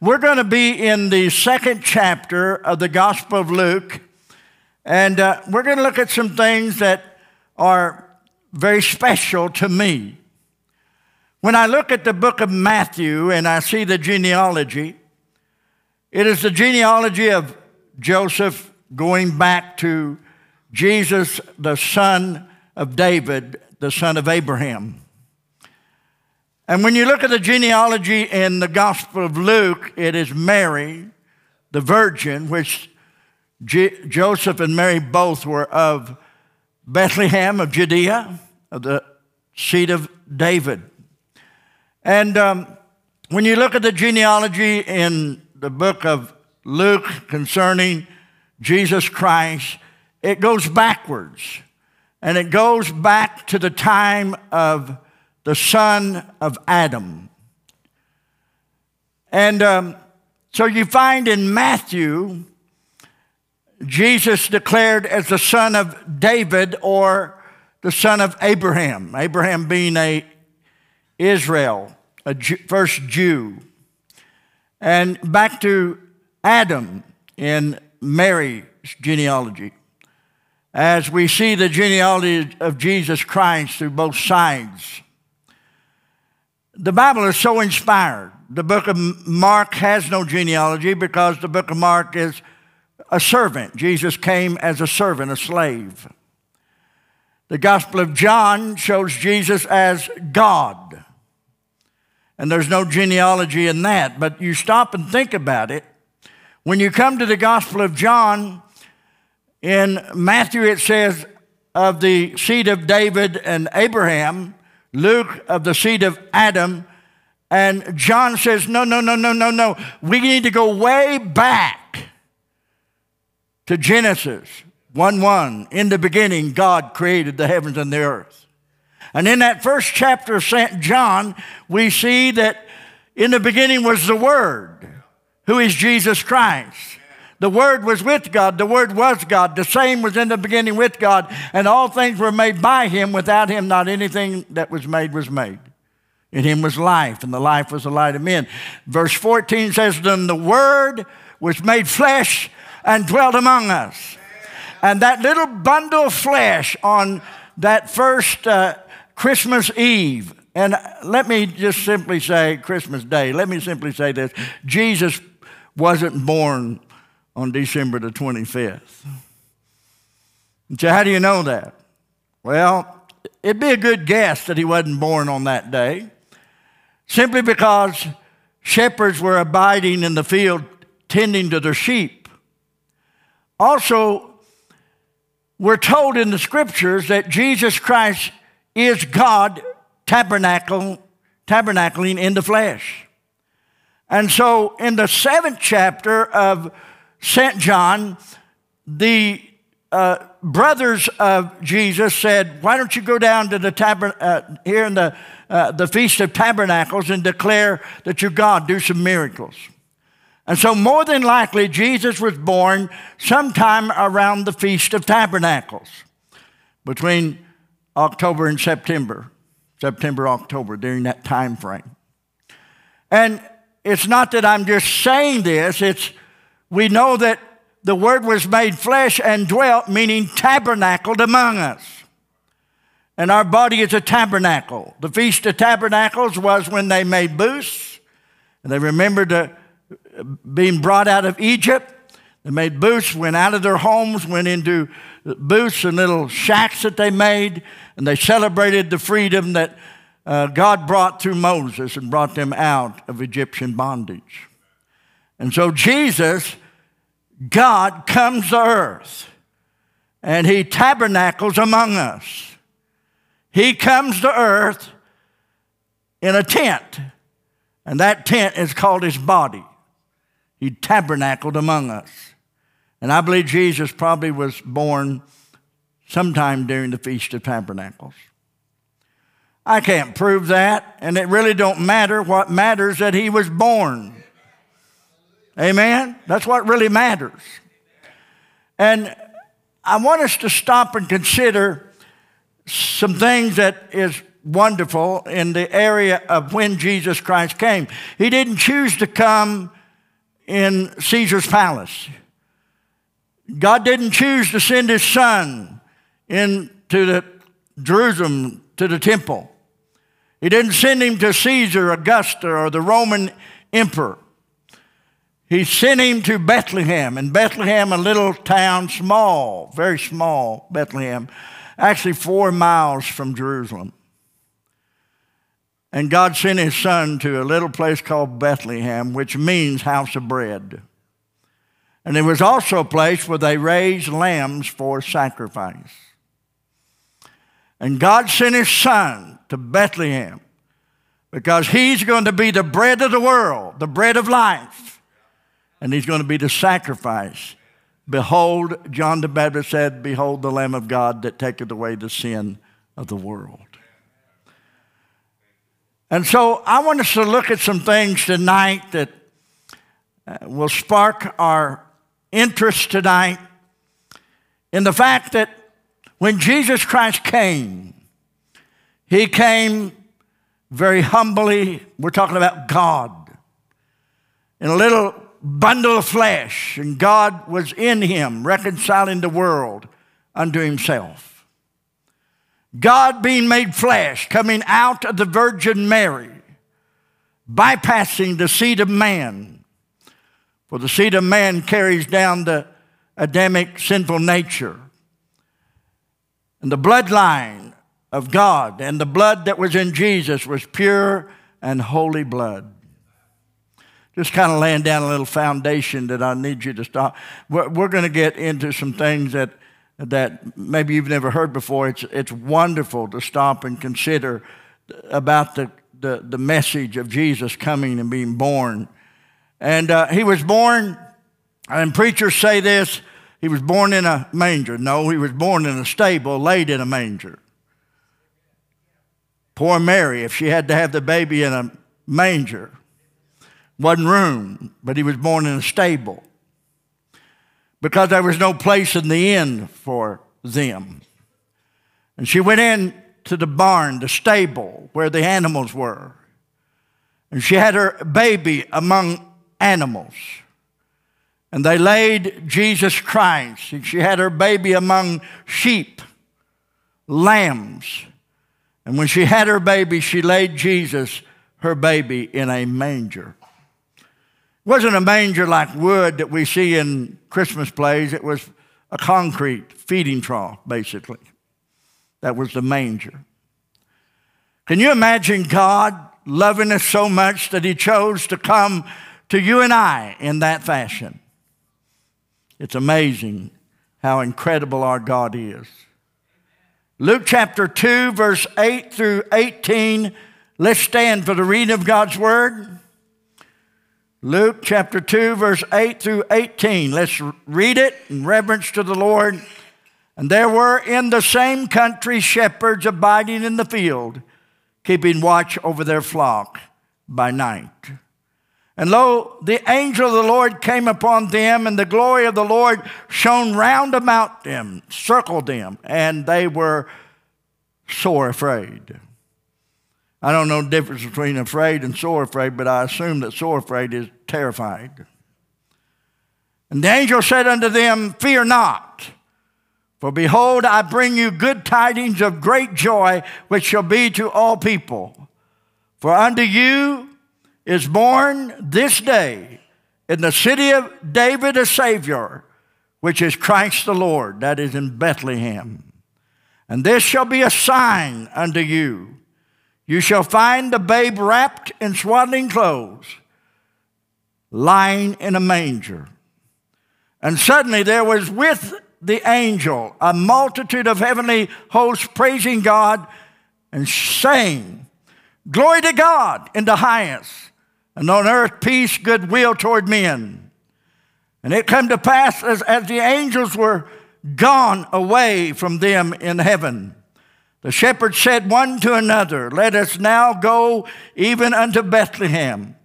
We're going to be in the second chapter of the Gospel of Luke, and uh, we're going to look at some things that are very special to me. When I look at the book of Matthew and I see the genealogy, it is the genealogy of Joseph going back to Jesus, the son of David, the son of Abraham. And when you look at the genealogy in the Gospel of Luke, it is Mary, the virgin, which Joseph and Mary both were of Bethlehem of Judea, of the seed of David. And um, when you look at the genealogy in the book of Luke concerning Jesus Christ, it goes backwards. And it goes back to the time of the son of Adam. And um, so you find in Matthew, Jesus declared as the son of David or the son of Abraham, Abraham being a Israel, a first Jew. And back to Adam in Mary's genealogy. As we see the genealogy of Jesus Christ through both sides. The Bible is so inspired. The book of Mark has no genealogy because the book of Mark is a servant. Jesus came as a servant, a slave. The Gospel of John shows Jesus as God. And there's no genealogy in that. But you stop and think about it. When you come to the Gospel of John, in Matthew it says, of the seed of David and Abraham. Luke of the seed of Adam. And John says, no, no, no, no, no, no. We need to go way back to Genesis 1 1. In the beginning, God created the heavens and the earth. And in that first chapter of St. John, we see that in the beginning was the Word, who is Jesus Christ. The Word was with God. The Word was God. The same was in the beginning with God. And all things were made by Him. Without Him, not anything that was made was made. In Him was life, and the life was the light of men. Verse 14 says, Then the Word was made flesh and dwelt among us. And that little bundle of flesh on that first uh, Christmas Eve, and let me just simply say Christmas Day, let me simply say this Jesus wasn't born on December the 25th. So, how do you know that? Well, it'd be a good guess that he wasn't born on that day, simply because shepherds were abiding in the field tending to their sheep. Also, we're told in the scriptures that Jesus Christ is God tabernacle, tabernacling in the flesh. And so, in the seventh chapter of St. John, the uh, brothers of Jesus said, Why don't you go down to the tabern- uh, here in the, uh, the Feast of Tabernacles and declare that you're God, do some miracles? And so, more than likely, Jesus was born sometime around the Feast of Tabernacles, between October and September, September, October, during that time frame. And it's not that I'm just saying this, it's we know that the Word was made flesh and dwelt, meaning tabernacled among us. And our body is a tabernacle. The Feast of Tabernacles was when they made booths, and they remembered the, being brought out of Egypt. They made booths, went out of their homes, went into booths and little shacks that they made, and they celebrated the freedom that uh, God brought through Moses and brought them out of Egyptian bondage. And so Jesus, God comes to earth and he tabernacles among us. He comes to earth in a tent, and that tent is called his body. He tabernacled among us. And I believe Jesus probably was born sometime during the Feast of Tabernacles. I can't prove that, and it really don't matter. What matters that he was born. Amen? That's what really matters. And I want us to stop and consider some things that is wonderful in the area of when Jesus Christ came. He didn't choose to come in Caesar's palace. God didn't choose to send his son into the Jerusalem to the temple. He didn't send him to Caesar, Augustus, or the Roman emperor. He sent him to Bethlehem. And Bethlehem, a little town, small, very small, Bethlehem, actually four miles from Jerusalem. And God sent his son to a little place called Bethlehem, which means house of bread. And it was also a place where they raised lambs for sacrifice. And God sent his son to Bethlehem because he's going to be the bread of the world, the bread of life. And he's going to be the sacrifice. Behold, John the Baptist said, Behold the Lamb of God that taketh away the sin of the world. And so I want us to look at some things tonight that uh, will spark our interest tonight in the fact that when Jesus Christ came, he came very humbly. We're talking about God in a little bundle of flesh, and God was in him, reconciling the world unto himself. God being made flesh, coming out of the Virgin Mary, bypassing the seed of man. For the seed of man carries down the Adamic sinful nature. And the bloodline of God and the blood that was in Jesus was pure and holy blood. Just kind of laying down a little foundation that I need you to stop. We're, we're going to get into some things that that maybe you've never heard before, it's, it's wonderful to stop and consider about the, the, the message of Jesus coming and being born. And uh, he was born, and preachers say this he was born in a manger. No, he was born in a stable, laid in a manger. Poor Mary, if she had to have the baby in a manger, wasn't room, but he was born in a stable because there was no place in the inn for them. And she went in to the barn, the stable where the animals were. And she had her baby among animals. And they laid Jesus Christ. And she had her baby among sheep, lambs. And when she had her baby, she laid Jesus, her baby, in a manger wasn't a manger like wood that we see in Christmas plays. It was a concrete feeding trough, basically. That was the manger. Can you imagine God loving us so much that He chose to come to you and I in that fashion? It's amazing how incredible our God is. Luke chapter 2, verse 8 through 18. Let's stand for the reading of God's Word. Luke chapter 2, verse 8 through 18. Let's read it in reverence to the Lord. And there were in the same country shepherds abiding in the field, keeping watch over their flock by night. And lo, the angel of the Lord came upon them, and the glory of the Lord shone round about them, circled them, and they were sore afraid. I don't know the difference between afraid and sore afraid, but I assume that sore afraid is terrified. And the angel said unto them, Fear not, for behold, I bring you good tidings of great joy, which shall be to all people. For unto you is born this day in the city of David a Savior, which is Christ the Lord, that is in Bethlehem. And this shall be a sign unto you. You shall find the babe wrapped in swaddling clothes, lying in a manger. And suddenly there was with the angel a multitude of heavenly hosts praising God and saying, Glory to God in the highest, and on earth peace, goodwill toward men. And it came to pass as, as the angels were gone away from them in heaven the shepherds said one to another, Let us now go even unto Bethlehem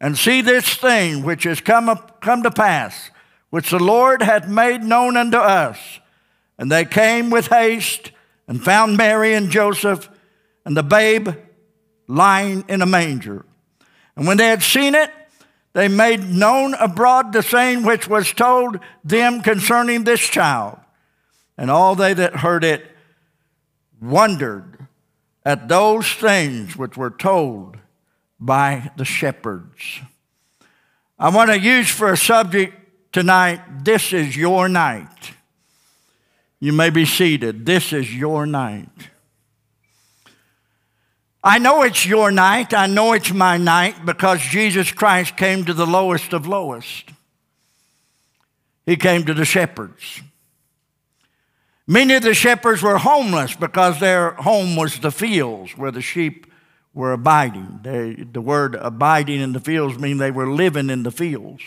and see this thing which has come, up, come to pass, which the Lord hath made known unto us. And they came with haste and found Mary and Joseph and the babe lying in a manger. And when they had seen it, they made known abroad the saying which was told them concerning this child. And all they that heard it wondered at those things which were told by the shepherds. I want to use for a subject tonight this is your night. You may be seated. This is your night. I know it's your night. I know it's my night because Jesus Christ came to the lowest of lowest. He came to the shepherds. Many of the shepherds were homeless because their home was the fields where the sheep were abiding. They, the word abiding in the fields means they were living in the fields.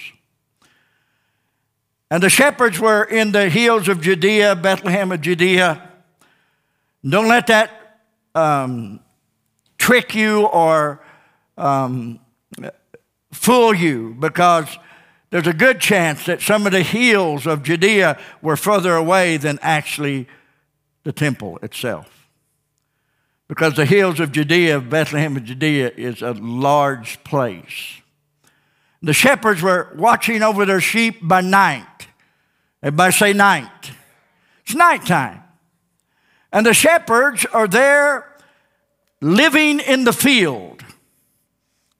And the shepherds were in the hills of Judea, Bethlehem of Judea. Don't let that um, trick you or um, fool you because there's a good chance that some of the hills of Judea were further away than actually the temple itself. Because the hills of Judea, Bethlehem of Judea, is a large place. The shepherds were watching over their sheep by night. Everybody say night. It's nighttime. And the shepherds are there living in the field.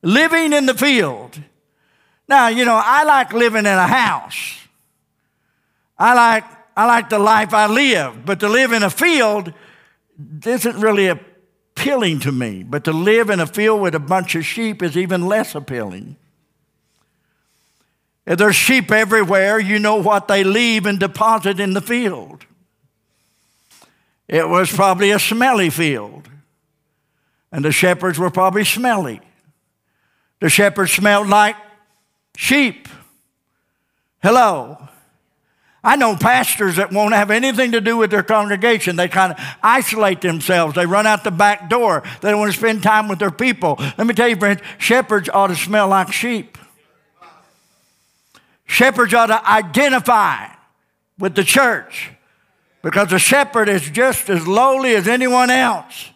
Living in the field. Now, you know, I like living in a house. I like, I like the life I live, but to live in a field isn't really appealing to me. But to live in a field with a bunch of sheep is even less appealing. If there's sheep everywhere, you know what they leave and deposit in the field. It was probably a smelly field, and the shepherds were probably smelly. The shepherds smelled like sheep. Hello. I know pastors that won't have anything to do with their congregation. They kind of isolate themselves. They run out the back door. They don't want to spend time with their people. Let me tell you, friends, shepherds ought to smell like sheep. Shepherds ought to identify with the church because the shepherd is just as lowly as anyone else.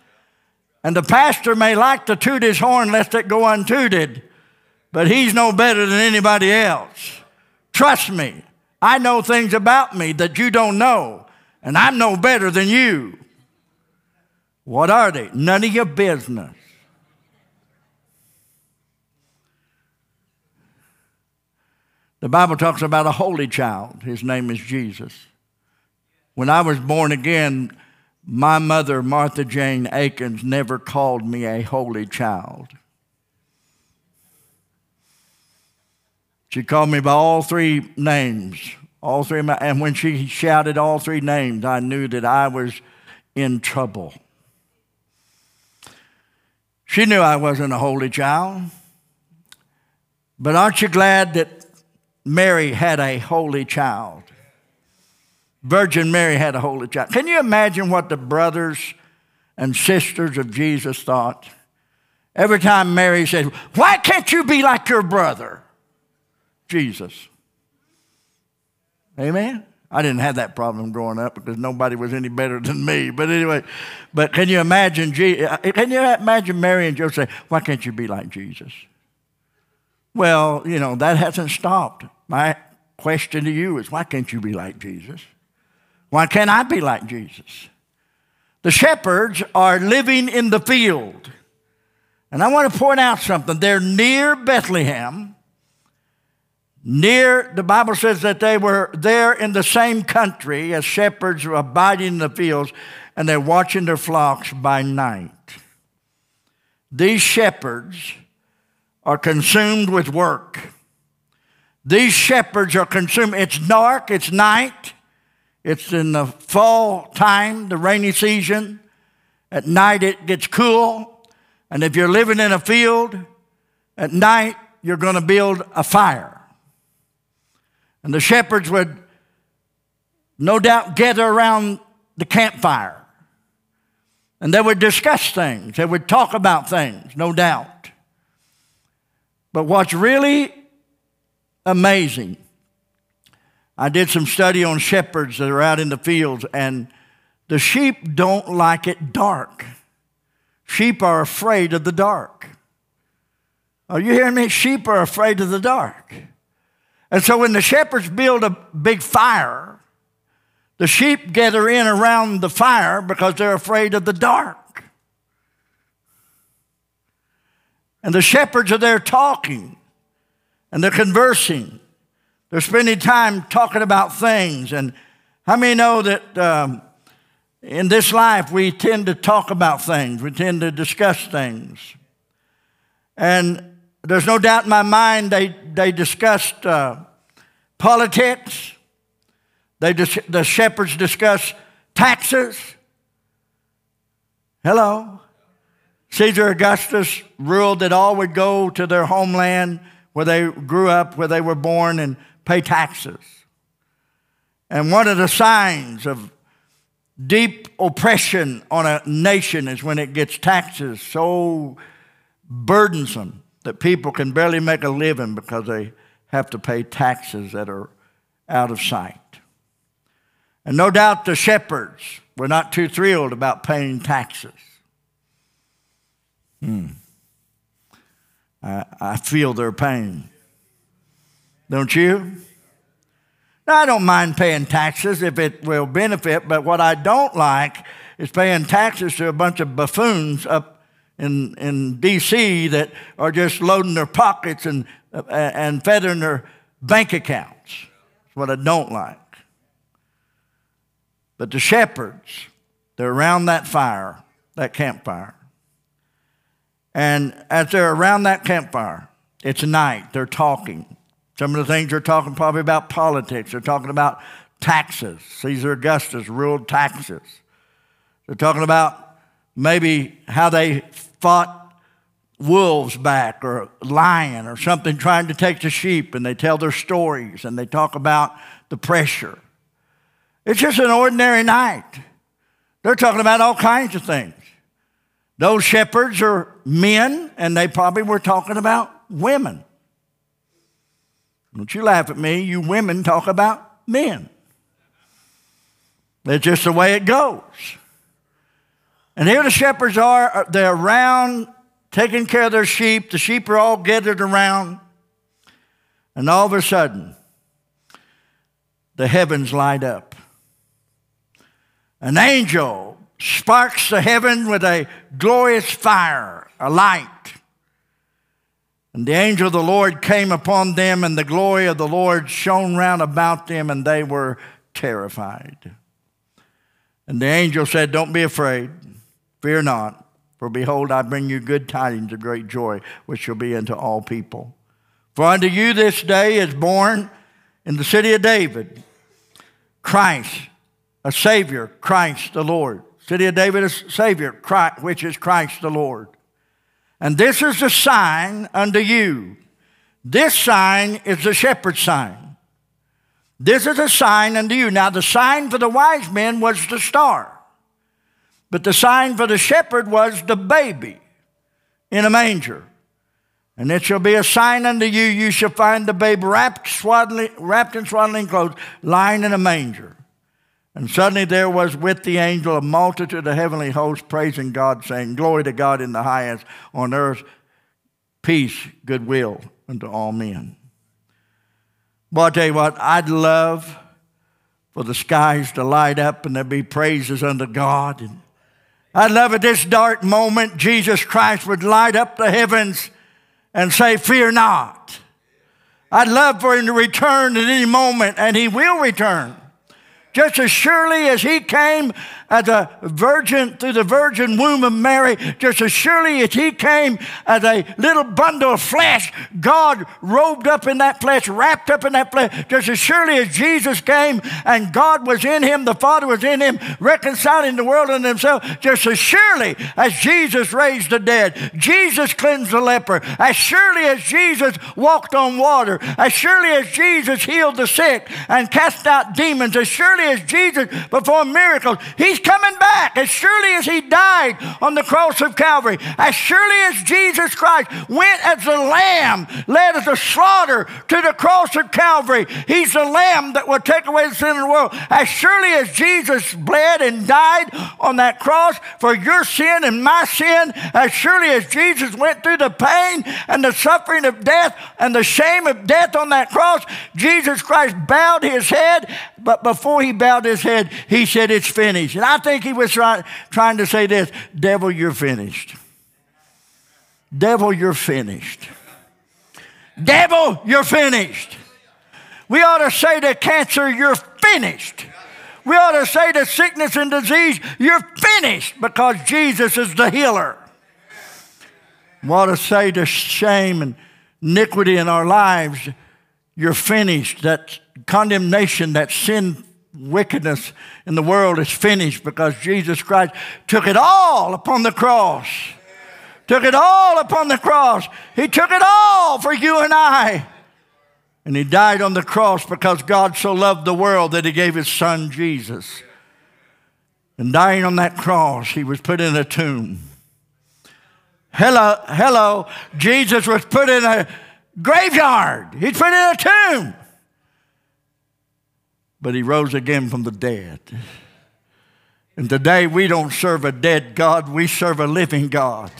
And the pastor may like to toot his horn lest it go untooted but he's no better than anybody else. Trust me, I know things about me that you don't know, and I'm no better than you. What are they? None of your business. The Bible talks about a holy child. His name is Jesus. When I was born again, my mother, Martha Jane Eakins, never called me a holy child. She called me by all three names. All three, my, and when she shouted all three names, I knew that I was in trouble. She knew I wasn't a holy child. But aren't you glad that Mary had a holy child? Virgin Mary had a holy child. Can you imagine what the brothers and sisters of Jesus thought? Every time Mary said, Why can't you be like your brother? Jesus. Amen? I didn't have that problem growing up because nobody was any better than me. But anyway, but can you imagine, uh, can you imagine Mary and Joseph say, why can't you be like Jesus? Well, you know, that hasn't stopped. My question to you is, why can't you be like Jesus? Why can't I be like Jesus? The shepherds are living in the field. And I want to point out something. They're near Bethlehem. Near, the Bible says that they were there in the same country as shepherds abiding in the fields, and they're watching their flocks by night. These shepherds are consumed with work. These shepherds are consumed. It's dark, it's night, it's in the fall time, the rainy season. At night, it gets cool. And if you're living in a field, at night, you're going to build a fire. And the shepherds would no doubt gather around the campfire. And they would discuss things. They would talk about things, no doubt. But what's really amazing, I did some study on shepherds that are out in the fields, and the sheep don't like it dark. Sheep are afraid of the dark. Are you hearing me? Sheep are afraid of the dark. And so when the shepherds build a big fire, the sheep gather in around the fire because they're afraid of the dark. And the shepherds are there talking and they're conversing. They're spending time talking about things. And how many know that um, in this life we tend to talk about things, we tend to discuss things? And there's no doubt in my mind they, they discussed uh, politics, they dis- the shepherds discussed taxes. Hello. Caesar Augustus ruled that all would go to their homeland where they grew up, where they were born, and pay taxes. And one of the signs of deep oppression on a nation is when it gets taxes so burdensome that people can barely make a living because they have to pay taxes that are out of sight. And no doubt the shepherds were not too thrilled about paying taxes. Hmm. I, I feel their pain. Don't you? Now, I don't mind paying taxes if it will benefit, but what I don't like is paying taxes to a bunch of buffoons up in, in D.C. that are just loading their pockets and, uh, and feathering their bank accounts. That's what I don't like. But the shepherds, they're around that fire, that campfire. And as they're around that campfire, it's night, they're talking. Some of the things they're talking probably about politics. They're talking about taxes. Caesar Augustus ruled taxes. They're talking about maybe how they fought wolves back or lion or something trying to take the sheep, and they tell their stories and they talk about the pressure. It's just an ordinary night. They're talking about all kinds of things. Those shepherds are men, and they probably were talking about women. Don't you laugh at me. You women talk about men. That's just the way it goes. And here the shepherds are, uh, they're around taking care of their sheep. The sheep are all gathered around. And all of a sudden, the heavens light up. An angel sparks the heaven with a glorious fire, a light. And the angel of the Lord came upon them, and the glory of the Lord shone round about them, and they were terrified. And the angel said, Don't be afraid, fear not, for behold, I bring you good tidings of great joy, which shall be unto all people. For unto you this day is born in the city of David Christ a Savior, Christ the Lord. City of David is Savior, Christ, which is Christ the Lord. And this is a sign unto you. This sign is the shepherd's sign. This is a sign unto you. Now, the sign for the wise men was the star, but the sign for the shepherd was the baby in a manger. And it shall be a sign unto you, you shall find the babe wrapped, swaddling, wrapped in swaddling clothes, lying in a manger. And suddenly there was with the angel a multitude of heavenly hosts praising God, saying, Glory to God in the highest, on earth, peace, goodwill unto all men. Well, I tell you what, I'd love for the skies to light up and there be praises unto God. And I'd love at this dark moment, Jesus Christ would light up the heavens and say, Fear not. I'd love for him to return at any moment, and he will return just as surely as he came as a virgin through the virgin womb of Mary, just as surely as he came as a little bundle of flesh, God robed up in that flesh, wrapped up in that flesh, just as surely as Jesus came and God was in him, the Father was in him, reconciling the world and himself, just as surely as Jesus raised the dead, Jesus cleansed the leper, as surely as Jesus walked on water, as surely as Jesus healed the sick and cast out demons, as surely surely as Jesus performed miracles, he's coming back. As surely as he died on the cross of Calvary, as surely as Jesus Christ went as a lamb, led as a slaughter to the cross of Calvary, he's the lamb that will take away the sin of the world. As surely as Jesus bled and died on that cross for your sin and my sin, as surely as Jesus went through the pain and the suffering of death and the shame of death on that cross, Jesus Christ bowed his head, but before he bowed his head, he said, It's finished. And I think he was try, trying to say this Devil, you're finished. Devil, you're finished. Devil, you're finished. We ought to say to cancer, You're finished. We ought to say to sickness and disease, You're finished because Jesus is the healer. We ought to say to shame and iniquity in our lives, You're finished. That condemnation, that sin, wickedness in the world is finished because Jesus Christ took it all upon the cross. Took it all upon the cross. He took it all for you and I. And he died on the cross because God so loved the world that he gave his son Jesus. And dying on that cross, he was put in a tomb. Hello, hello. Jesus was put in a graveyard. He's put in a tomb. But he rose again from the dead. And today we don't serve a dead God, we serve a living God.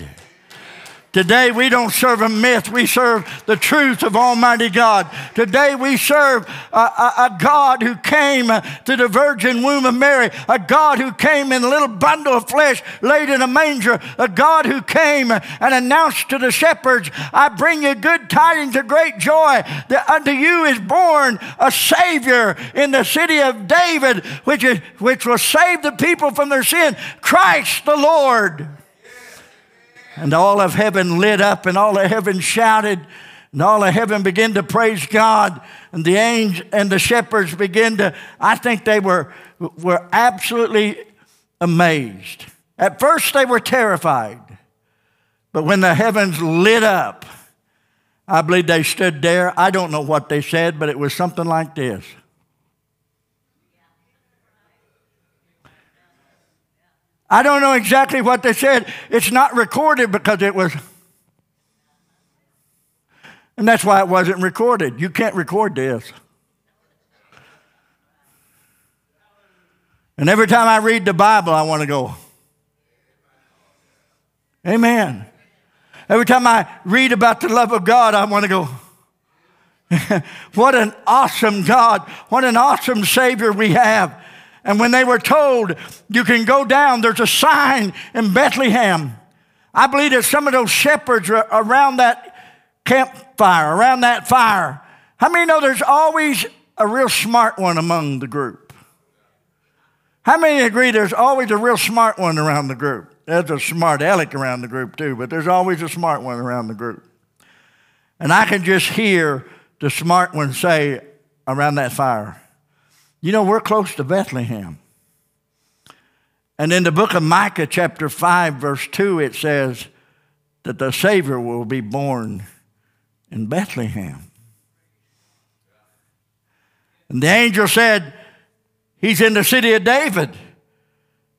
Today we don't serve a myth, we serve the truth of Almighty God. Today we serve a, a, a, God who came to the virgin womb of Mary, a God who came in a little bundle of flesh laid in a manger, a God who came and announced to the shepherds, I bring you good tidings of great joy that unto you is born a Savior in the city of David, which, is, which will save the people from their sin, Christ the Lord. And all of heaven lit up, and all of heaven shouted, and all of heaven began to praise God. And the angels and the shepherds began to, I think they were, were absolutely amazed. At first, they were terrified. But when the heavens lit up, I believe they stood there. I don't know what they said, but it was something like this. I don't know exactly what they said. It's not recorded because it was. And that's why it wasn't recorded. You can't record this. And every time I read the Bible, I want to go, Amen. Every time I read about the love of God, I want to go, what an awesome God. What an awesome Savior we have. And when they were told, you can go down, there's a sign in Bethlehem. I believe that some of those shepherds are around that campfire, around that fire. How many know there's always a real smart one among the group? How many agree there's always a real smart one around the group? There's a smart aleck around the group too, but there's always a smart one around the group. And I can just hear the smart one say around that fire, you know, we're close to Bethlehem. And in the book of Micah, chapter 5, verse 2, it says that the Savior will be born in Bethlehem. And the angel said, He's in the city of David.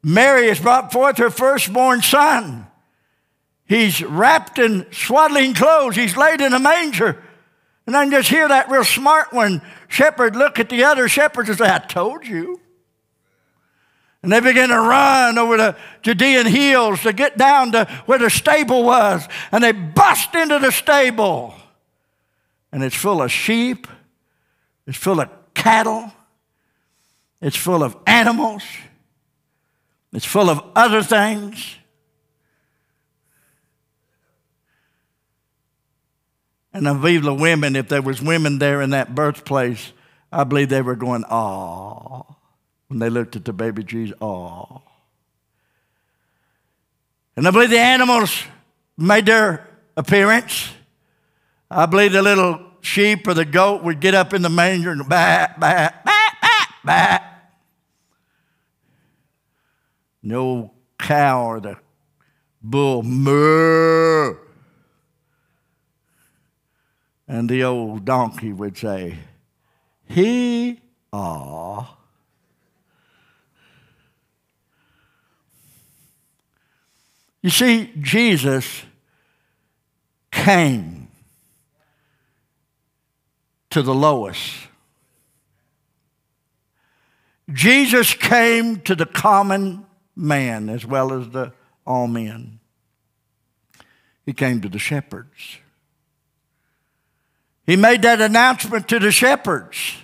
Mary has brought forth her firstborn son. He's wrapped in swaddling clothes. He's laid in a manger. And I can just hear that real smart one shepherd look at the other shepherds and I told you. And they begin to run over the Judean hills to get down to where the stable was. And they bust into the stable. And it's full of sheep, it's full of cattle, it's full of animals, it's full of other things. And I believe women, if there was women there in that birthplace, I believe they were going, "Ah," when they looked at the baby Jesus, "Ah." And I believe the animals made their appearance. I believe the little sheep or the goat would get up in the manger and bat, bat, bat, bat, bat. No cow or the bull, moo. And the old donkey would say, He ah, You see, Jesus came to the lowest. Jesus came to the common man as well as the all men. He came to the shepherds. He made that announcement to the shepherds.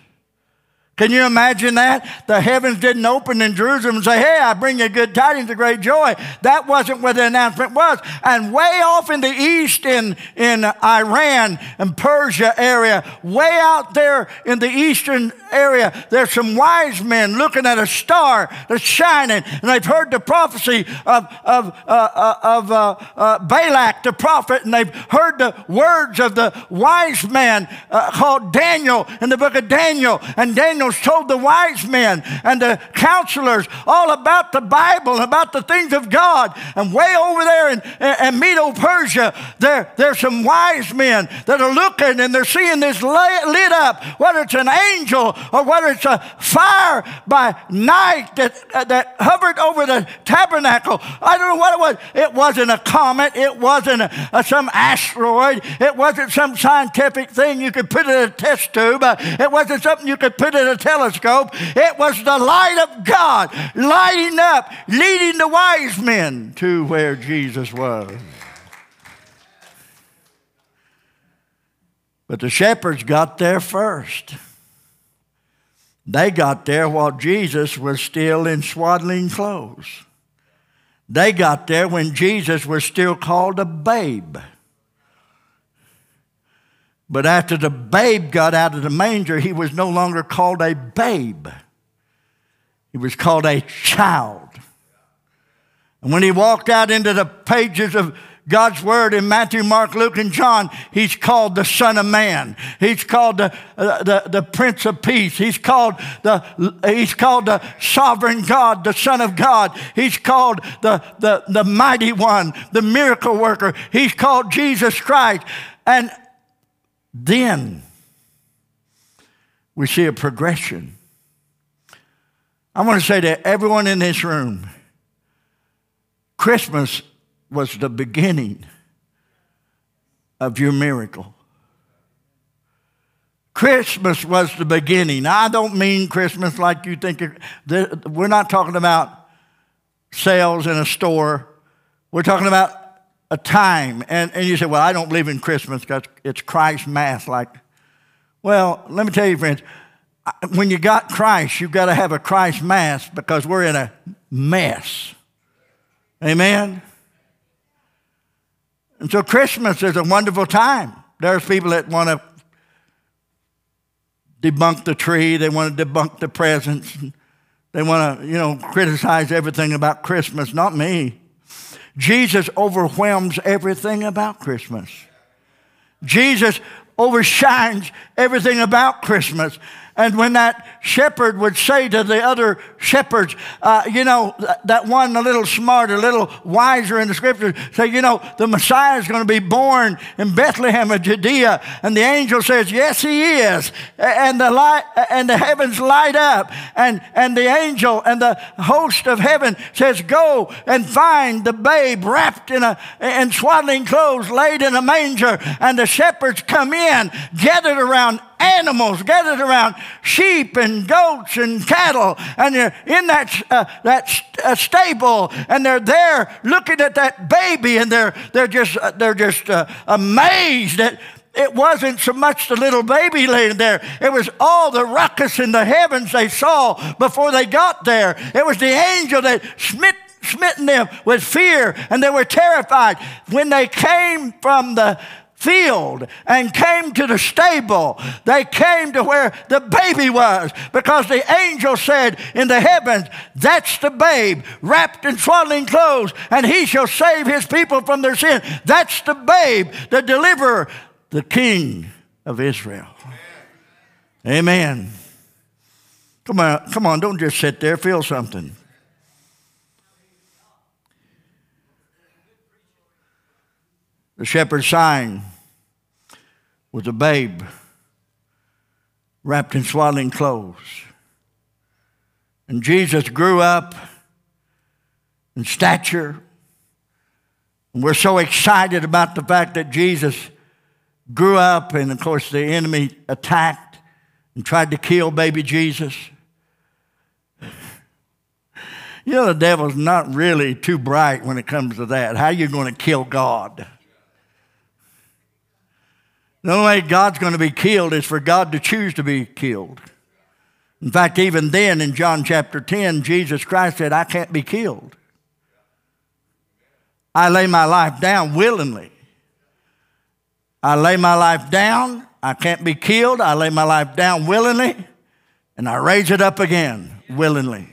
Can you imagine that? The heavens didn't open in Jerusalem and say, Hey, I bring you good tidings of great joy. That wasn't where the announcement was. And way off in the east, in, in Iran and Persia area, way out there in the eastern area, there's some wise men looking at a star that's shining, and they've heard the prophecy of, of, uh, uh of uh, uh, Balak, the prophet, and they've heard the words of the wise man uh, called Daniel in the book of Daniel. And Daniel told the wise men and the counselors all about the Bible and about the things of God. And way over there in, in Medo Persia, there, there's some wise men that are looking and they're seeing this lit up, whether it's an angel or whether it's a fire by night that, uh, that hovered over the tabernacle. I don't know what it was. It wasn't a comet, it wasn't a, a, some asteroid, it wasn't some scientific thing you could put in a test tube, uh, it wasn't something you could put in a telescope. It was the light of God lighting up, leading the wise men to where Jesus was. But the shepherds got there first. They got there while Jesus was still in swaddling clothes. They got there when Jesus was still called a babe. But after the babe got out of the manger, he was no longer called a babe. He was called a child. And when he walked out into the pages of God's word in Matthew, Mark, Luke, and John, he's called the Son of Man. He's called the, uh, the, the Prince of Peace. He's called the, he's called the Sovereign God, the Son of God. He's called the, the, the Mighty One, the Miracle Worker. He's called Jesus Christ. And then we see a progression. I want to say to everyone in this room Christmas was the beginning of your miracle. Christmas was the beginning. I don't mean Christmas like you think. We're not talking about sales in a store. We're talking about a time. And, and you say, well, I don't believe in Christmas because it's Christ mass. Like, well, let me tell you, friends, when you got Christ, you've got to have a Christ mass because we're in a mess. Amen? And so Christmas is a wonderful time. There's people that want to debunk the tree, they want to debunk the presents, they want to, you know, criticize everything about Christmas. Not me. Jesus overwhelms everything about Christmas. Jesus overshines everything about Christmas. And when that shepherd would say to the other shepherds, uh, you know, that one a little smarter, a little wiser in the scriptures, say, you know, the Messiah is going to be born in Bethlehem of Judea. And the angel says, yes, he is. And the, light, and the heavens light up. And, and the angel and the host of heaven says, go and find the babe wrapped in, a, in swaddling clothes, laid in a manger. And the shepherds come in, gathered around animals gathered around sheep and goats and cattle, and they're in that, uh, that uh, stable, and they're there looking at that baby, and they're, they're just, uh, they're just uh, amazed that it wasn't so much the little baby laying there. It was all the ruckus in the heavens they saw before they got there. It was the angel that smit, smitten them with fear, and they were terrified. When they came from the field and came to the stable. They came to where the baby was because the angel said in the heavens, That's the babe wrapped in swaddling clothes, and he shall save his people from their sin. That's the babe, the deliverer, the king of Israel. Amen. Come on, come on, don't just sit there, feel something. The shepherd sang was a babe wrapped in swaddling clothes. And Jesus grew up in stature And We're so excited about the fact that Jesus grew up, and of course, the enemy attacked and tried to kill baby Jesus. You know, the devil's not really too bright when it comes to that. How are you going to kill God? The only way God's going to be killed is for God to choose to be killed. In fact, even then in John chapter 10, Jesus Christ said, I can't be killed. I lay my life down willingly. I lay my life down. I can't be killed. I lay my life down willingly, and I raise it up again willingly.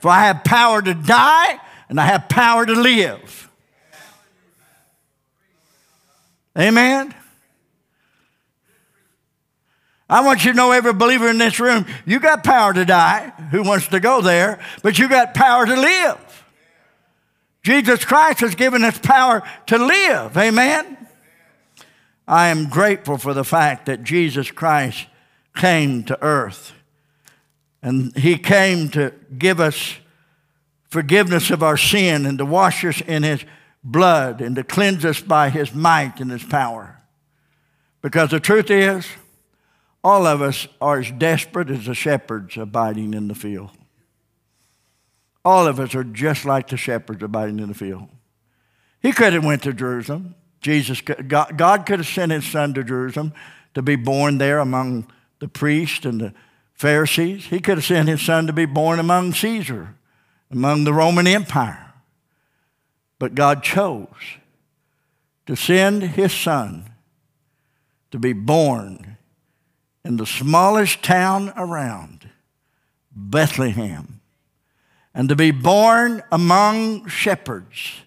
For I have power to die, and I have power to live. Amen. I want you to know, every believer in this room, you got power to die. Who wants to go there? But you got power to live. Jesus Christ has given us power to live. Amen. I am grateful for the fact that Jesus Christ came to earth and he came to give us forgiveness of our sin and to wash us in his blood and to cleanse us by his might and his power. Because the truth is, all of us are as desperate as the shepherds abiding in the field. All of us are just like the shepherds abiding in the field. He could have went to Jerusalem. Jesus, God, God could have sent his son to Jerusalem to be born there among the priests and the Pharisees. He could have sent his son to be born among Caesar, among the Roman Empire. But God chose to send his son to be born in the smallest town around, Bethlehem, and to be born among shepherds,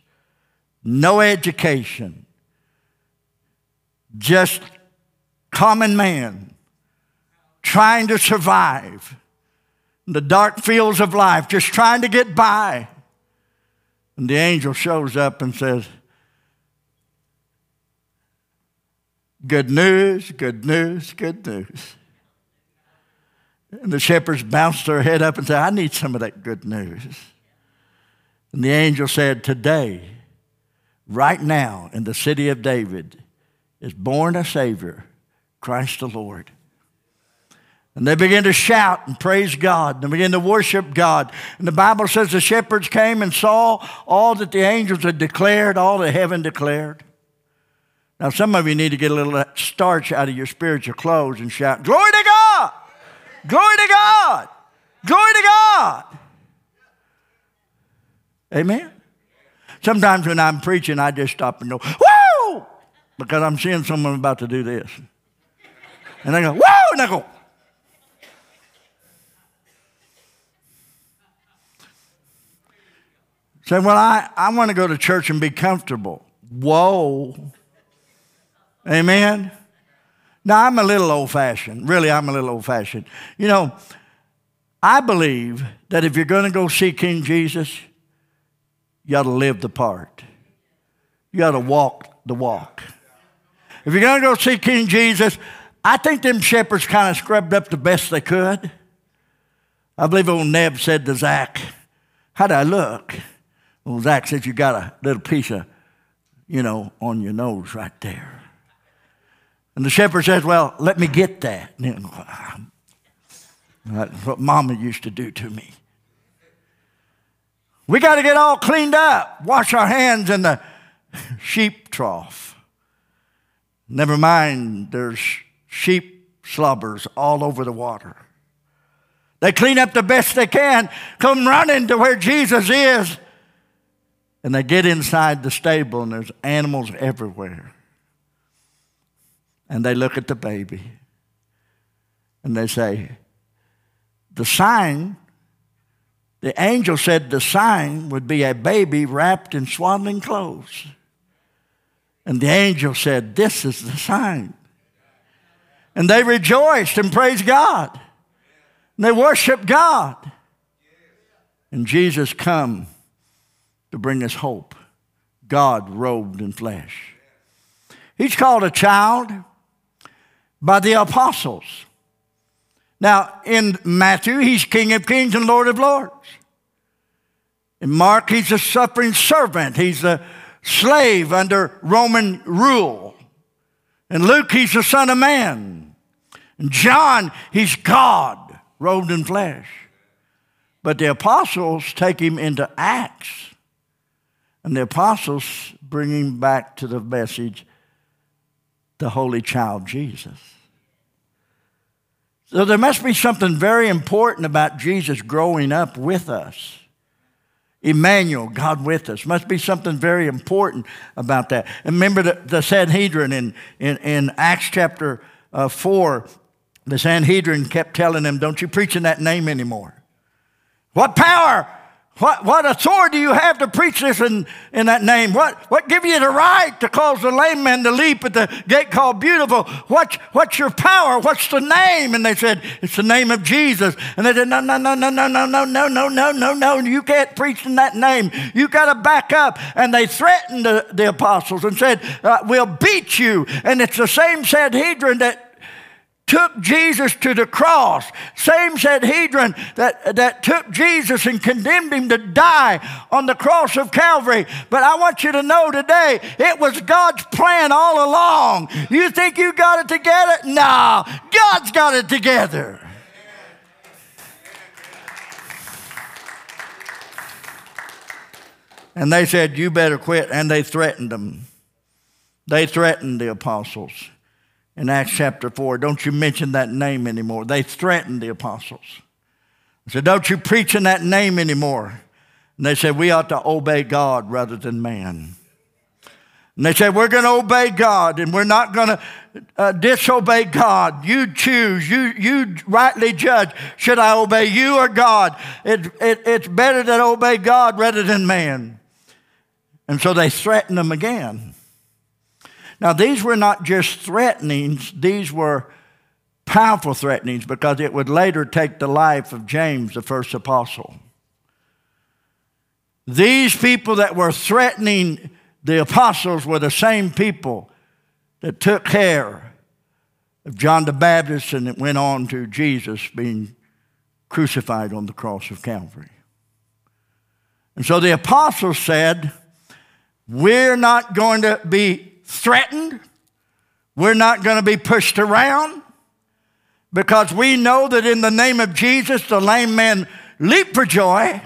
no education, just common man trying to survive in the dark fields of life, just trying to get by. And the angel shows up and says, Good news, good news, good news. And the shepherds bounced their head up and said, I need some of that good news. And the angel said, Today, right now, in the city of David, is born a Savior, Christ the Lord. And they began to shout and praise God. And began to worship God. And the Bible says the shepherds came and saw all that the angels had declared, all that heaven declared. Now, some of you need to get a little starch out of your spiritual clothes and shout, Glory to God! Glory to God! Glory to God! Amen? Sometimes when I'm preaching, I just stop and go, Whoa! Because I'm seeing someone about to do this. And I go, Whoa! And I go, Say, well, I, I want to go to church and be comfortable. Whoa. Amen? Now, I'm a little old fashioned. Really, I'm a little old fashioned. You know, I believe that if you're going to go see King Jesus, you got to live the part. You got to walk the walk. If you're going to go see King Jesus, I think them shepherds kind of scrubbed up the best they could. I believe old Neb said to Zach, How do I look? Well, Zach said, You got a little piece of, you know, on your nose right there. And the shepherd says, Well, let me get that. That's what mama used to do to me. We got to get all cleaned up, wash our hands in the sheep trough. Never mind, there's sheep slobbers all over the water. They clean up the best they can, come running to where Jesus is, and they get inside the stable, and there's animals everywhere and they look at the baby and they say, The sign, the angel said the sign would be a baby wrapped in swaddling clothes. And the angel said, This is the sign. And they rejoiced and praised God. And they worshiped God. And Jesus come to bring us hope. God robed in flesh. He's called a child by the apostles. Now, in Matthew, he's King of Kings and Lord of Lords. In Mark, he's a suffering servant. He's a slave under Roman rule. In Luke, he's the Son of Man. And John, he's God, robed in flesh. But the apostles take him into Acts. And the apostles bring him back to the message the Holy Child Jesus. So there must be something very important about Jesus growing up with us. Emmanuel, God with us. Must be something very important about that. And remember the, the Sanhedrin in, in, in Acts chapter uh, 4, the Sanhedrin kept telling them, Don't you preach in that name anymore. What power what, what authority do you have to preach this in, in that name? What, what give you the right to cause the lame man to leap at the gate called beautiful? What, what's your power? What's the name? And they said, It's the name of Jesus. And they said, No, no, no, no, no, no, no, no, no, no, no, no. You can't preach in that name. You got to back up. And they threatened the, the apostles and said, uh, We'll beat you. And it's the same Sanhedrin that took Jesus to the cross. Same Sanhedrin that, that took Jesus and condemned him to die on the cross of Calvary. But I want you to know today, it was God's plan all along. You think you got it together? No, God's got it together. And they said, You better quit. And they threatened them. They threatened the apostles in Acts chapter 4. Don't you mention that name anymore. They threatened the apostles. They said, Don't you preach in that name anymore. And they said, We ought to obey God rather than man. And they said, We're going to obey God and we're not going to uh, disobey God. You choose, you, you rightly judge. Should I obey you or God? It, it, it's better to obey God rather than man. And so they threatened them again. Now, these were not just threatenings, these were powerful threatenings because it would later take the life of James, the first apostle. These people that were threatening the apostles were the same people that took care of John the Baptist and it went on to Jesus being crucified on the cross of Calvary. And so the apostles said, We're not going to be threatened. We're not going to be pushed around because we know that in the name of Jesus, the lame man leaped for joy.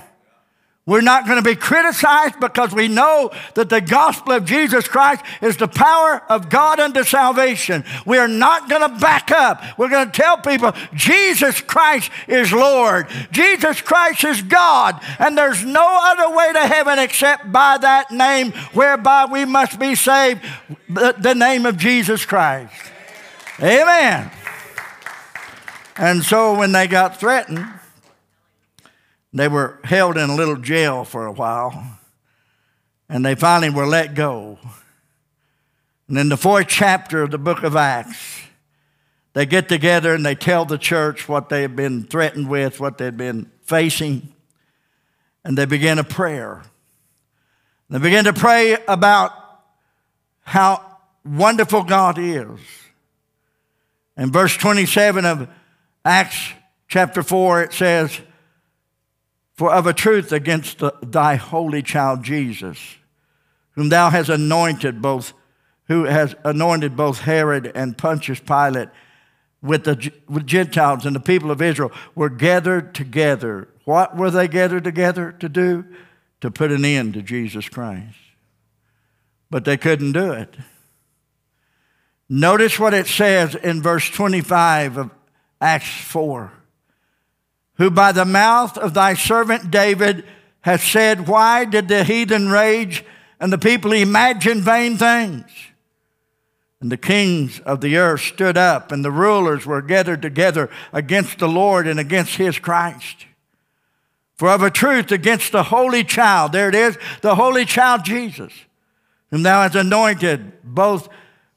We're not going to be criticized because we know that the gospel of Jesus Christ is the power of God unto salvation. We are not going to back up. We're going to tell people Jesus Christ is Lord. Jesus Christ is God. And there's no other way to heaven except by that name whereby we must be saved the name of Jesus Christ. Amen. And so when they got threatened, they were held in a little jail for a while, and they finally were let go. And in the fourth chapter of the book of Acts, they get together and they tell the church what they had been threatened with, what they'd been facing, and they begin a prayer. They begin to pray about how wonderful God is. In verse 27 of Acts chapter 4, it says, for of a truth against thy holy child Jesus, whom thou hast anointed both, who has anointed both Herod and Pontius Pilate with the with Gentiles and the people of Israel, were gathered together. What were they gathered together to do? To put an end to Jesus Christ. But they couldn't do it. Notice what it says in verse 25 of Acts 4 who by the mouth of thy servant David hath said, Why did the heathen rage and the people imagine vain things? And the kings of the earth stood up, and the rulers were gathered together against the Lord and against his Christ. For of a truth, against the holy child, there it is, the holy child Jesus, whom thou hast anointed, both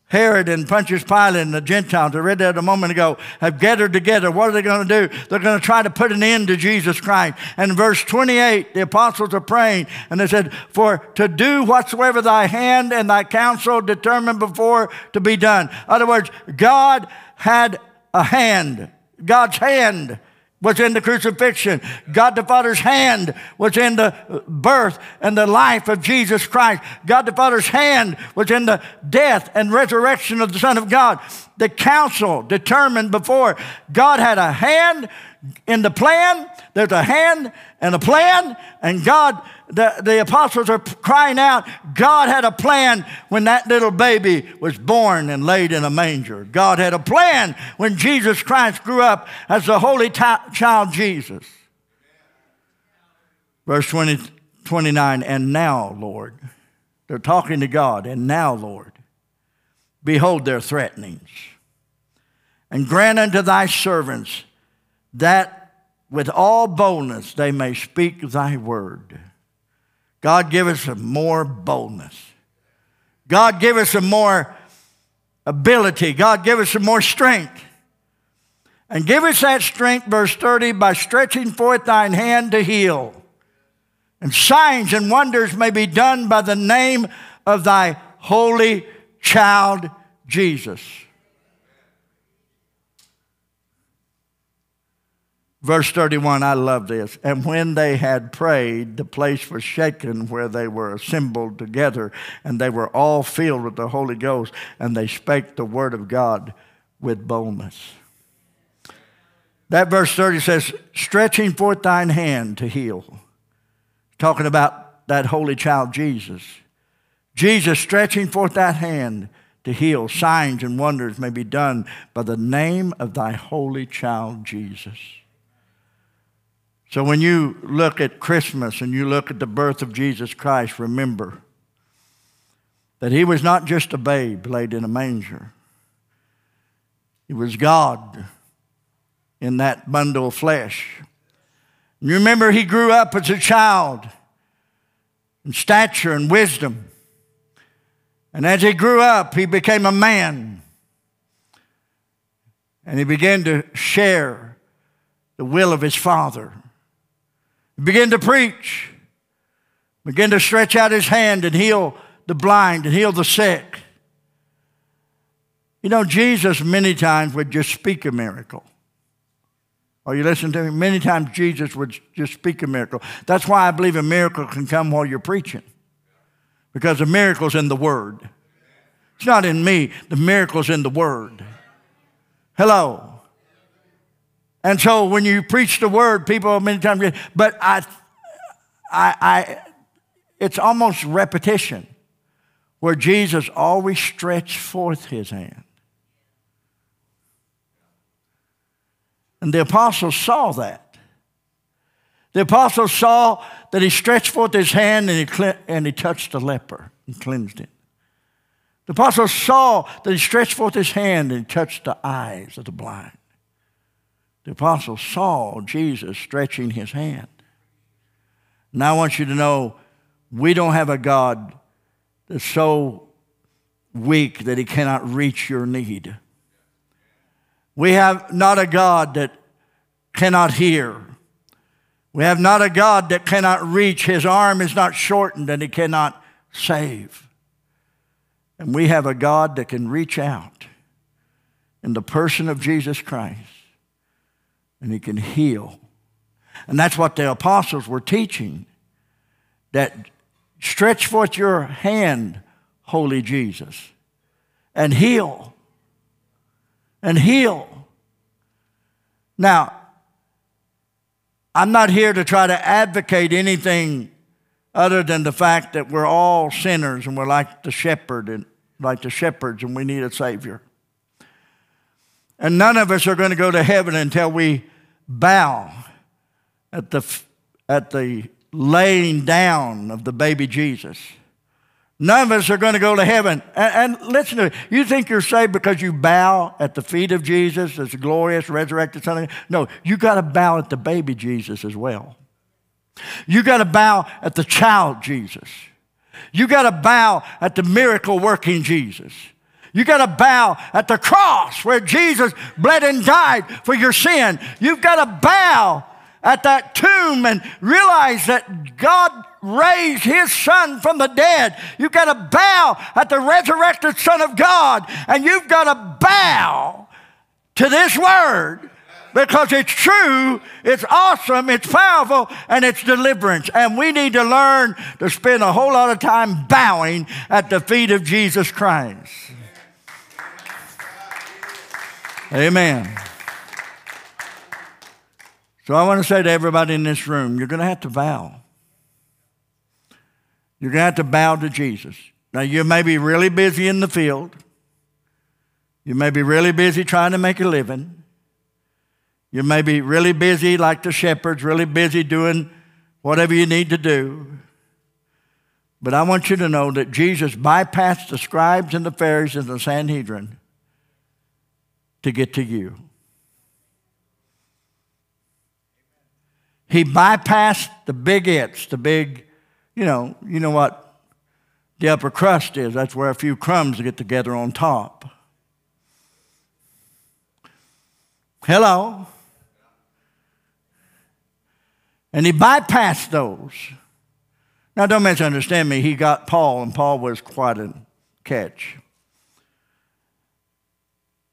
Herod and Pontius Pilate and the Gentiles, I read that a moment ago, have gathered together. What are they going to do? They're going to try to put an end to Jesus Christ. And verse 28, the apostles are praying, and they said, For to do whatsoever thy hand and thy counsel determined before to be done. In other words, God had a hand, God's hand was in the crucifixion. God the Father's hand was in the uh, birth and the life of Jesus Christ. God the Father's hand was in the death and resurrection of the Son of God. The council determined before God had a hand in the plan, there's a hand and a plan, and God the, the apostles are crying out, God had a plan when that little baby was born and laid in a manger. God had a plan when Jesus Christ grew up as the holy t- child Jesus. Verse 20, 29, and now, Lord, they're talking to God, and now, Lord, behold their threatenings, and grant unto thy servants that with all boldness they may speak thy word. God, give us some more boldness. God, give us some more ability. God, give us some more strength. And give us that strength, verse 30, by stretching forth thine hand to heal. And signs and wonders may be done by the name of thy holy child, Jesus. Verse 31, I love this. And when they had prayed, the place was shaken where they were assembled together, and they were all filled with the Holy Ghost, and they spake the word of God with boldness. That verse 30 says, stretching forth thine hand to heal. Talking about that holy child Jesus. Jesus stretching forth that hand to heal. Signs and wonders may be done by the name of thy holy child Jesus. So when you look at Christmas and you look at the birth of Jesus Christ, remember that he was not just a babe laid in a manger. He was God in that bundle of flesh. And you remember he grew up as a child in stature and wisdom. And as he grew up, he became a man. And he began to share the will of his father. He began to preach, began to stretch out his hand and heal the blind and heal the sick. You know, Jesus many times would just speak a miracle. Are you listening to me? Many times Jesus would just speak a miracle. That's why I believe a miracle can come while you're preaching. Because the miracle's in the Word. It's not in me, the miracle's in the Word. Hello. And so when you preach the word, people many times, but I, I, I, it's almost repetition where Jesus always stretched forth his hand. And the apostles saw that. The apostles saw that he stretched forth his hand and he, and he touched the leper and cleansed it. The apostles saw that he stretched forth his hand and touched the eyes of the blind. The apostle saw Jesus stretching his hand. Now I want you to know we don't have a God that's so weak that he cannot reach your need. We have not a God that cannot hear. We have not a God that cannot reach. His arm is not shortened and he cannot save. And we have a God that can reach out in the person of Jesus Christ and he can heal. And that's what the apostles were teaching that stretch forth your hand, holy Jesus, and heal. And heal. Now, I'm not here to try to advocate anything other than the fact that we're all sinners and we're like the shepherd and like the shepherds and we need a savior. And none of us are going to go to heaven until we bow at the, at the laying down of the baby Jesus. None of us are going to go to heaven. And, and, listen to me. You think you're saved because you bow at the feet of Jesus as a glorious, resurrected Son? No, you got to bow at the baby Jesus as well. You got to bow at the child Jesus. You got to bow at the miracle working Jesus. You got to bow at the cross where Jesus bled and died for your sin. You've got to bow at that tomb and realize that God raised his son from the dead. You've got to bow at the resurrected Son of God, and you've got to bow to this word because it's true, it's awesome, it's powerful, and it's deliverance. And we need to learn to spend a whole lot of time bowing at the feet of Jesus Christ. Amen. So I want to say to everybody in this room, you're going to have to bow. You're going to have to bow to Jesus. Now, you may be really busy in the field. You may be really busy trying to make a living. You may be really busy, like the shepherds, really busy doing whatever you need to do. But I want you to know that Jesus bypassed the scribes and the Pharisees and the Sanhedrin to get to you. He bypassed the big its, the big, you know, you know what the upper crust is. That's where a few crumbs get together on top. Hello. And he bypassed those. Now, don't misunderstand me. He got Paul, and Paul was quite a catch.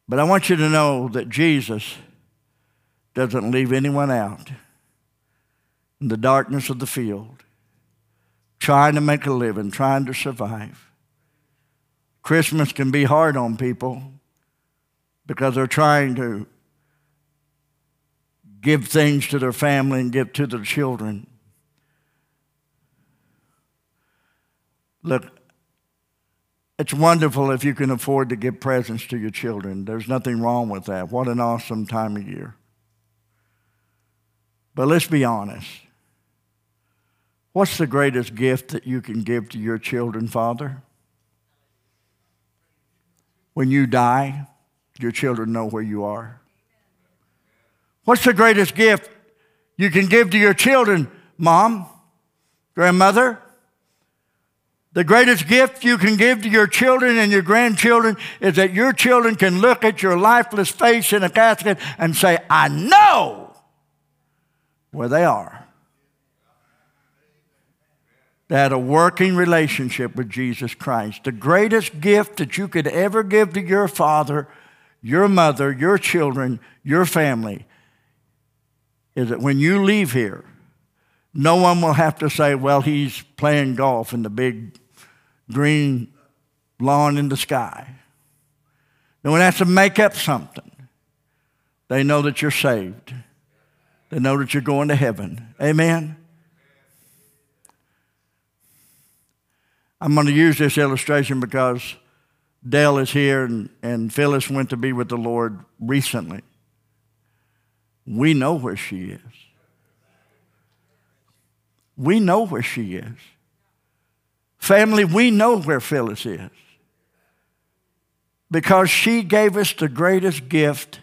But I want you to know that Jesus doesn't leave anyone out in the darkness of the field, trying to make a living, trying to survive. Christmas can be hard on people because they're trying to give things to their family and give to their children. Look, it's wonderful if you can afford to give presents to your children. There's nothing wrong with that. What an awesome time of year. But let's be honest. What's the greatest gift that you can give to your children, Father? When you die, your children know where you are. What's the greatest gift you can give to your children, mom, grandmother? The greatest gift you can give to your children and your grandchildren is that your children can look at your lifeless face in a casket and say, I know where they are. They had a working relationship with Jesus Christ. The greatest gift that you could ever give to your father, your mother, your children, your family is that when you leave here, no one will have to say, well, he's playing golf in the big green lawn in the sky. No one has to make up something. They know that you're saved. They know that you're going to heaven. Amen. I'm going to use this illustration because Dell is here and, and Phyllis went to be with the Lord recently. We know where she is. We know where she is. Family, we know where Phyllis is because she gave us the greatest gift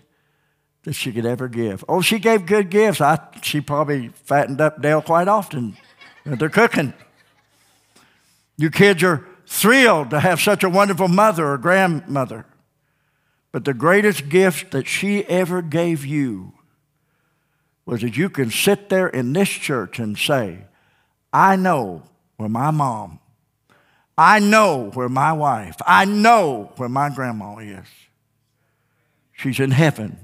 that she could ever give. Oh, she gave good gifts. I, she probably fattened up Dale quite often. They're cooking. You kids are thrilled to have such a wonderful mother or grandmother. But the greatest gift that she ever gave you was that you can sit there in this church and say, I know where my mom I know where my wife, I know where my grandma is. She's in heaven.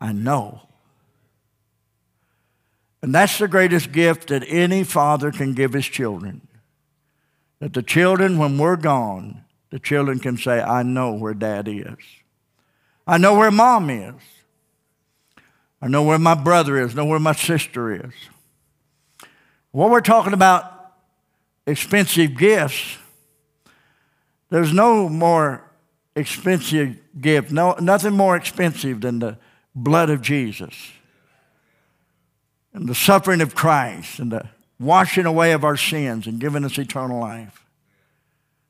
I know. And that's the greatest gift that any father can give his children. That the children, when we're gone, the children can say, I know where dad is. I know where mom is. I know where my brother is, I know where my sister is. What we're talking about expensive gifts. There's no more expensive gift, no, nothing more expensive than the blood of Jesus and the suffering of Christ and the washing away of our sins and giving us eternal life.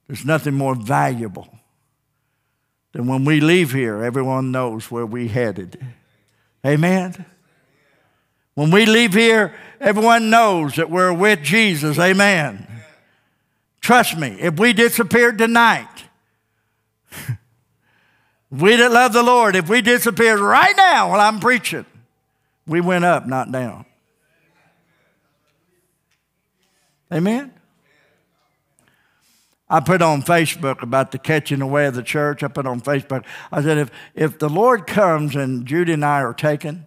There's nothing more valuable than when we leave here, everyone knows where we headed. Amen? When we leave here, everyone knows that we're with Jesus. Amen. Trust me, if we disappeared tonight, we that love the Lord, if we disappeared right now while I'm preaching, we went up, not down. Amen? I put on Facebook about the catching away of the church. I put on Facebook. I said, if, if the Lord comes and Judy and I are taken,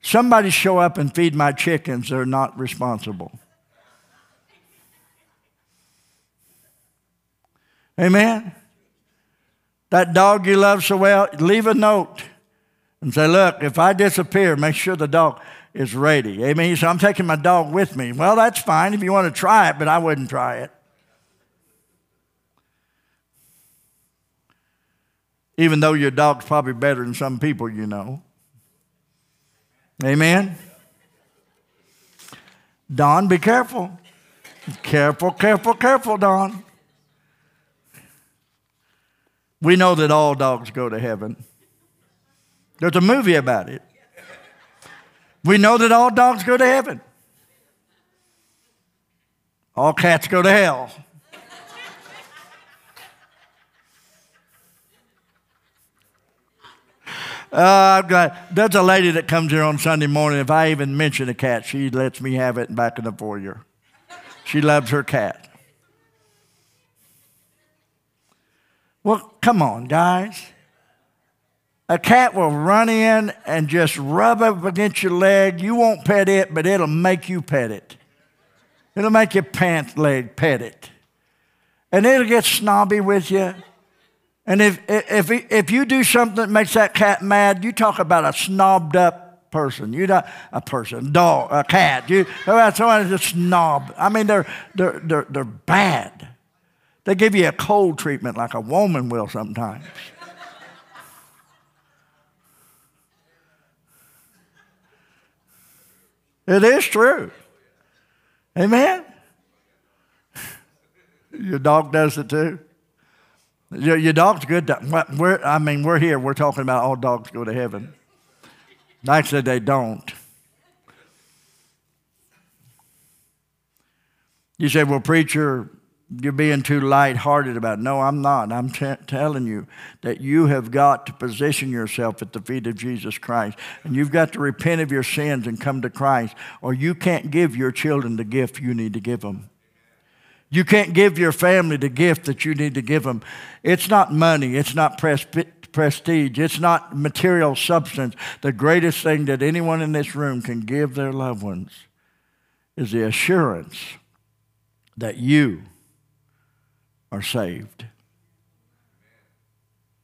somebody show up and feed my chickens. They're not responsible. Amen. That dog you love so well, leave a note and say, Look, if I disappear, make sure the dog is ready. Amen. Said, I'm taking my dog with me. Well, that's fine if you want to try it, but I wouldn't try it. Even though your dog's probably better than some people you know. Amen. Don, be careful. Careful, careful, careful, Don. We know that all dogs go to heaven. There's a movie about it. We know that all dogs go to heaven. All cats go to hell. Uh, I've got, there's a lady that comes here on Sunday morning. If I even mention a cat, she lets me have it back in the foyer. She loves her cat. Well, come on, guys. A cat will run in and just rub up against your leg. You won't pet it, but it'll make you pet it. It'll make your pant leg pet it. And it'll get snobby with you. And if, if, if you do something that makes that cat mad, you talk about a snobbed up person. You not a person, dog, a cat. You about someone that's a snob. I mean, they're, they're, they're, they're bad. They give you a cold treatment like a woman will sometimes. It is true. Amen. Your dog does it too. Your, your dog's good. To, we're, I mean, we're here. We're talking about all dogs go to heaven. Actually, they don't. You say, well, preacher, you're being too light-hearted about it. No, I'm not. I'm t- telling you that you have got to position yourself at the feet of Jesus Christ. And you've got to repent of your sins and come to Christ, or you can't give your children the gift you need to give them. You can't give your family the gift that you need to give them. It's not money. It's not prestige. It's not material substance. The greatest thing that anyone in this room can give their loved ones is the assurance that you are saved.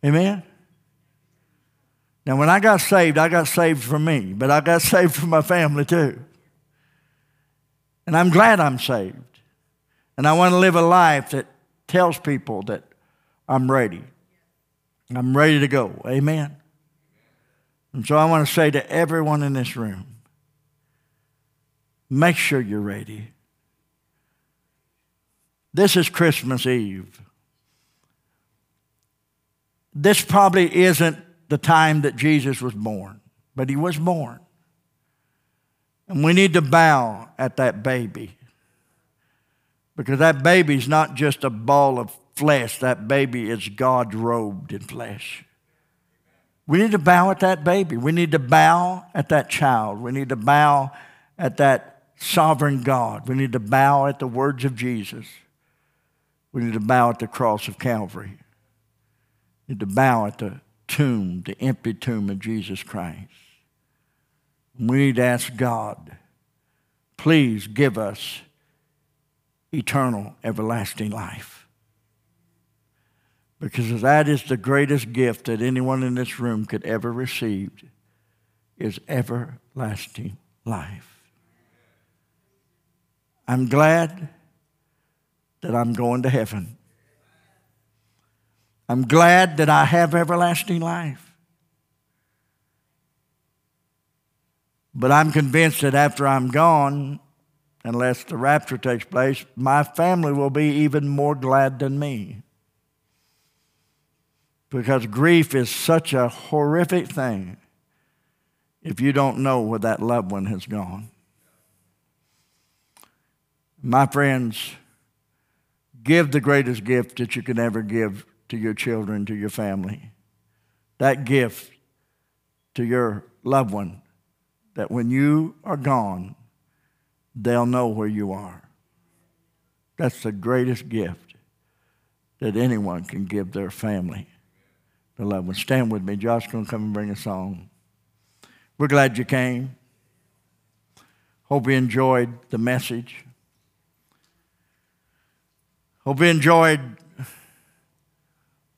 Amen? Now, when I got saved, I got saved for me, but I got saved for my family too. And I'm glad I'm saved. And I want to live a life that tells people that I'm ready. I'm ready to go. Amen? And so I want to say to everyone in this room make sure you're ready. This is Christmas Eve. This probably isn't the time that Jesus was born, but he was born. And we need to bow at that baby. Because that baby's not just a ball of flesh, that baby is God robed in flesh. We need to bow at that baby. We need to bow at that child. We need to bow at that sovereign God. We need to bow at the words of Jesus. We need to bow at the cross of Calvary. We need to bow at the tomb, the empty tomb of Jesus Christ. We need to ask God, please give us eternal, everlasting life. Because that is the greatest gift that anyone in this room could ever receive is everlasting life. I'm glad that I'm going to heaven. I'm glad that I have everlasting life. But I'm convinced that after I'm gone, unless the rapture takes place, my family will be even more glad than me. Because grief is such a horrific thing if you don't know where that loved one has gone. My friends, Give the greatest gift that you can ever give to your children, to your family. That gift to your loved one, that when you are gone, they'll know where you are. That's the greatest gift that anyone can give their family to loved one. Stand with me. Josh's going to come and bring a song. We're glad you came. Hope you enjoyed the message. Hope you enjoyed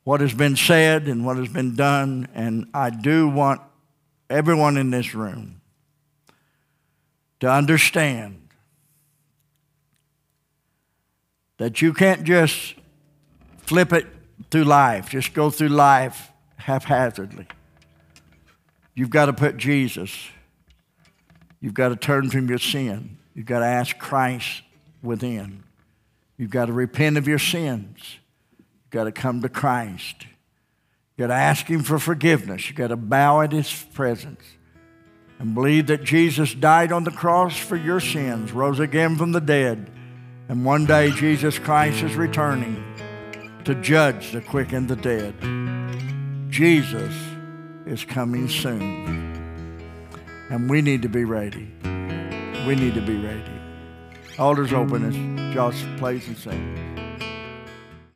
what has been said and what has been done. And I do want everyone in this room to understand that you can't just flip it through life, just go through life haphazardly. You've got to put Jesus, you've got to turn from your sin, you've got to ask Christ within, you've got to repent of your sins. You've got to come to Christ. You've got to ask Him for forgiveness. You've got to bow at His presence and believe that Jesus died on the cross for your sins, rose again from the dead, and one day Jesus Christ is returning to judge the quick and the dead. Jesus is coming soon. And we need to be ready. We need to be ready. Altars open as Josh plays and sings.